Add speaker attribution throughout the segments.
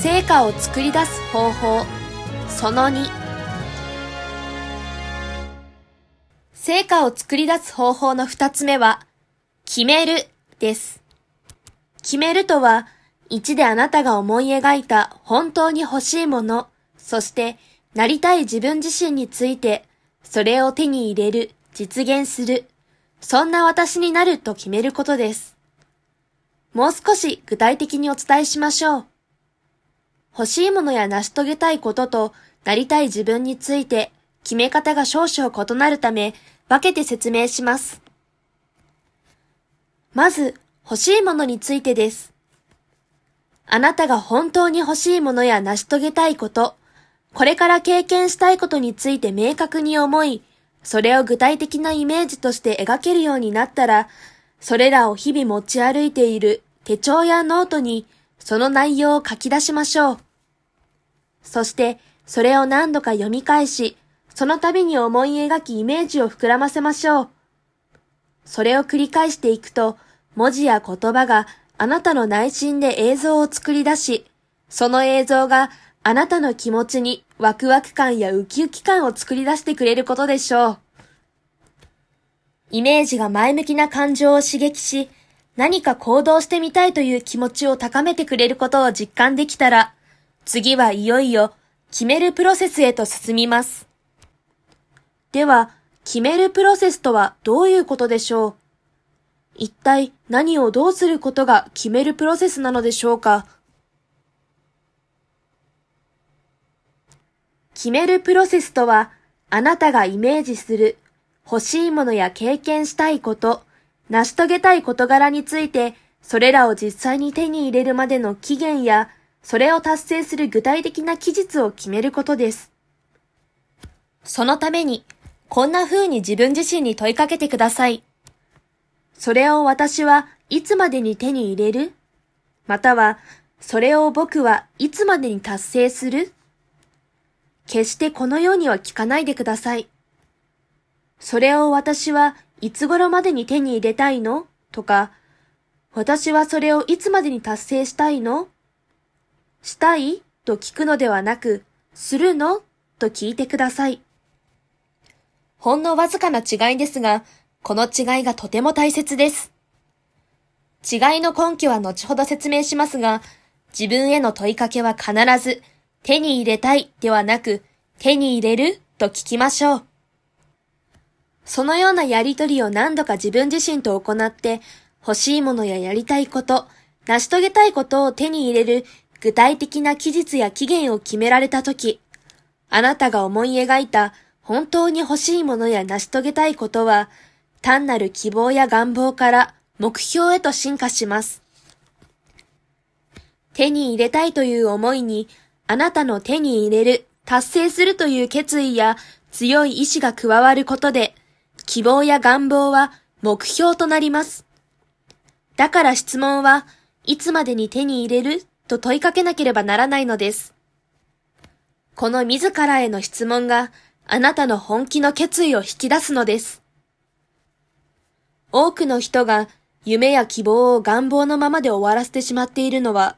Speaker 1: 成果を作り出す方法。その2成果を作り出す方法の2つ目は決めるです。決めるとは1であなたが思い描いた本当に欲しいものそしてなりたい自分自身についてそれを手に入れる実現する。そんな私になると決めることです。もう少し具体的にお伝えしましょう。欲しいものや成し遂げたいこととなりたい自分について決め方が少々異なるため分けて説明します。まず欲しいものについてです。あなたが本当に欲しいものや成し遂げたいこと、これから経験したいことについて明確に思い、それを具体的なイメージとして描けるようになったら、それらを日々持ち歩いている手帳やノートにその内容を書き出しましょう。そしてそれを何度か読み返し、その度に思い描きイメージを膨らませましょう。それを繰り返していくと、文字や言葉があなたの内心で映像を作り出し、その映像があなたの気持ちにワクワク感やウキウキ感を作り出してくれることでしょう。イメージが前向きな感情を刺激し、何か行動してみたいという気持ちを高めてくれることを実感できたら、次はいよいよ決めるプロセスへと進みます。では、決めるプロセスとはどういうことでしょう？一体何をどうすることが決めるプロセスなのでしょうか？決めるプロセスとは、あなたがイメージする欲しいものや経験したいこと、成し遂げたい事柄について、それらを実際に手に入れるまでの期限や、それを達成する具体的な期日を決めることです。そのために、こんな風に自分自身に問いかけてください。それを私はいつまでに手に入れる？または、それを僕はいつまでに達成する？決してこのようには聞かないでください。それを私はいつ頃までに手に入れたいの？とか、私はそれをいつまでに達成したいの？したい？と聞くのではなく、するの？と聞いてください。ほんのわずかな違いですが、この違いがとても大切です。違いの根拠は後ほど説明しますが、自分への問いかけは必ず、手に入れたいではなく、手に入れると聞きましょう。そのようなやりとりを何度か自分自身と行って、欲しいものややりたいこと、成し遂げたいことを手に入れる具体的な期日や期限を決められたとき、あなたが思い描いた本当に欲しいものや成し遂げたいことは、単なる希望や願望から目標へと進化します。手に入れたいという思いに、あなたの手に入れる、達成するという決意や強い意志が加わることで、希望や願望は目標となります。だから質問はいつまでに手に入れる？と問いかけなければならないのです。この自らへの質問があなたの本気の決意を引き出すのです。多くの人が夢や希望を願望のままで終わらせてしまっているのは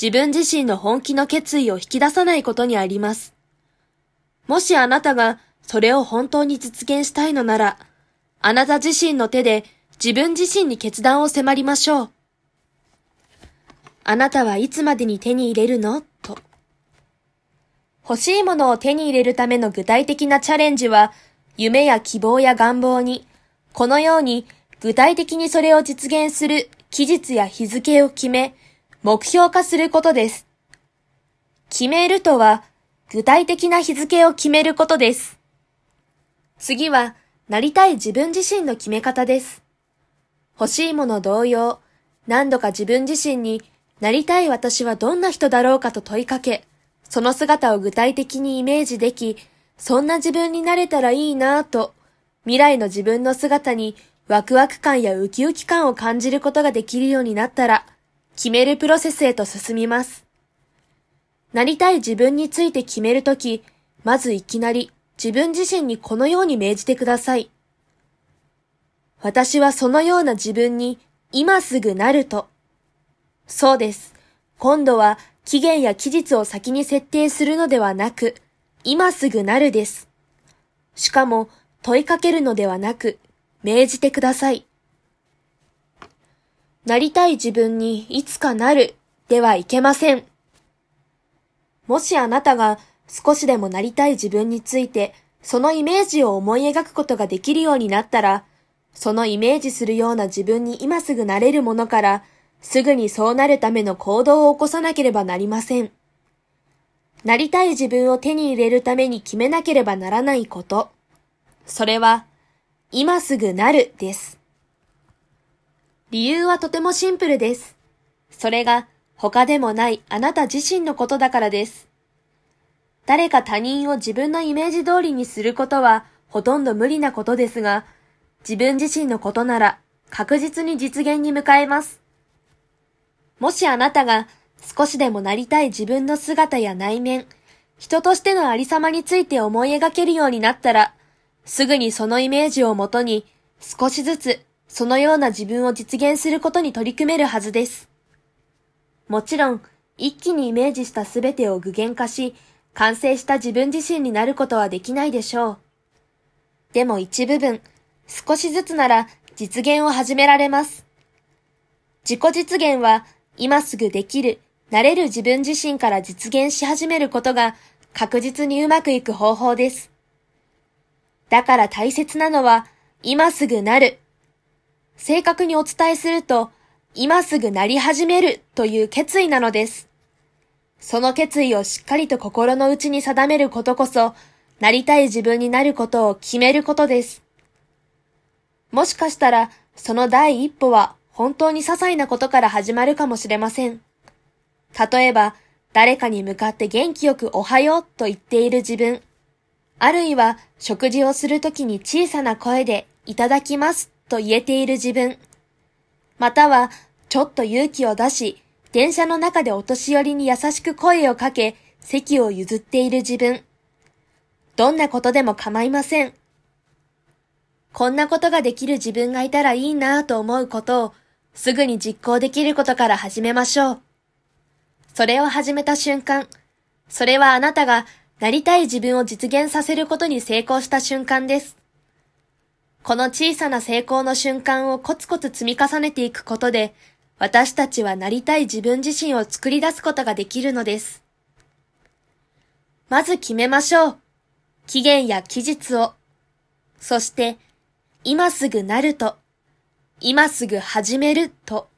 Speaker 1: 自分自身の本気の決意を引き出さないことにあります。もしあなたがそれを本当に実現したいのなら、あなた自身の手で自分自身に決断を迫りましょう。あなたはいつまでに手に入れるの？と。欲しいものを手に入れるための具体的なチャレンジは、夢や希望や願望に、このように具体的にそれを実現する期日や日付を決め、目標化することです。決めるとは、具体的な日付を決めることです。次は、なりたい自分自身の決め方です。欲しいもの同様、何度か自分自身になりたい私はどんな人だろうかと問いかけ、その姿を具体的にイメージでき、そんな自分になれたらいいなぁと、未来の自分の姿にワクワク感やウキウキ感を感じることができるようになったら、決めるプロセスへと進みます。なりたい自分について決めるとき、まずいきなり自分自身にこのように命じてください。私はそのような自分に今すぐなると。そうです。今度は期限や期日を先に設定するのではなく、今すぐなるです。しかも、問いかけるのではなく、命じてください。なりたい自分にいつかなるではいけません。もしあなたが少しでもなりたい自分について、そのイメージを思い描くことができるようになったら、そのイメージするような自分に今すぐなれるものから、すぐにそうなるための行動を起こさなければなりません。なりたい自分を手に入れるために決めなければならないこと。それは、今すぐなるです。理由はとてもシンプルです。それが他でもないあなた自身のことだからです。誰か他人を自分のイメージ通りにすることはほとんど無理なことですが、自分自身のことなら確実に実現に向かえます。もしあなたが少しでもなりたい自分の姿や内面、人としてのありさまについて思い描けるようになったら、すぐにそのイメージをもとに少しずつそのような自分を実現することに取り組めるはずです。もちろん、一気にイメージしたすべてを具現化し、完成した自分自身になることはできないでしょう。でも一部分、少しずつなら実現を始められます。自己実現は今すぐできる、なれる自分自身から実現し始めることが確実にうまくいく方法です。だから大切なのは今すぐなる。正確にお伝えすると今すぐなり始めるという決意なのです。その決意をしっかりと心の内に定めることこそ、なりたい自分になることを決めることです。もしかしたら、その第一歩は本当に些細なことから始まるかもしれません。例えば、誰かに向かって元気よくおはようと言っている自分。あるいは、食事をするときに小さな声でいただきますと言えている自分。または、ちょっと勇気を出し、電車の中でお年寄りに優しく声をかけ、席を譲っている自分。どんなことでも構いません。こんなことができる自分がいたらいいなぁと思うことをすぐに実行できることから始めましょう。それを始めた瞬間、それはあなたがなりたい自分を実現させることに成功した瞬間です。この小さな成功の瞬間をコツコツ積み重ねていくことで、私たちはなりたい自分自身を作り出すことができるのです。まず決めましょう。期限や期日を。そして、今すぐなると、今すぐ始めると。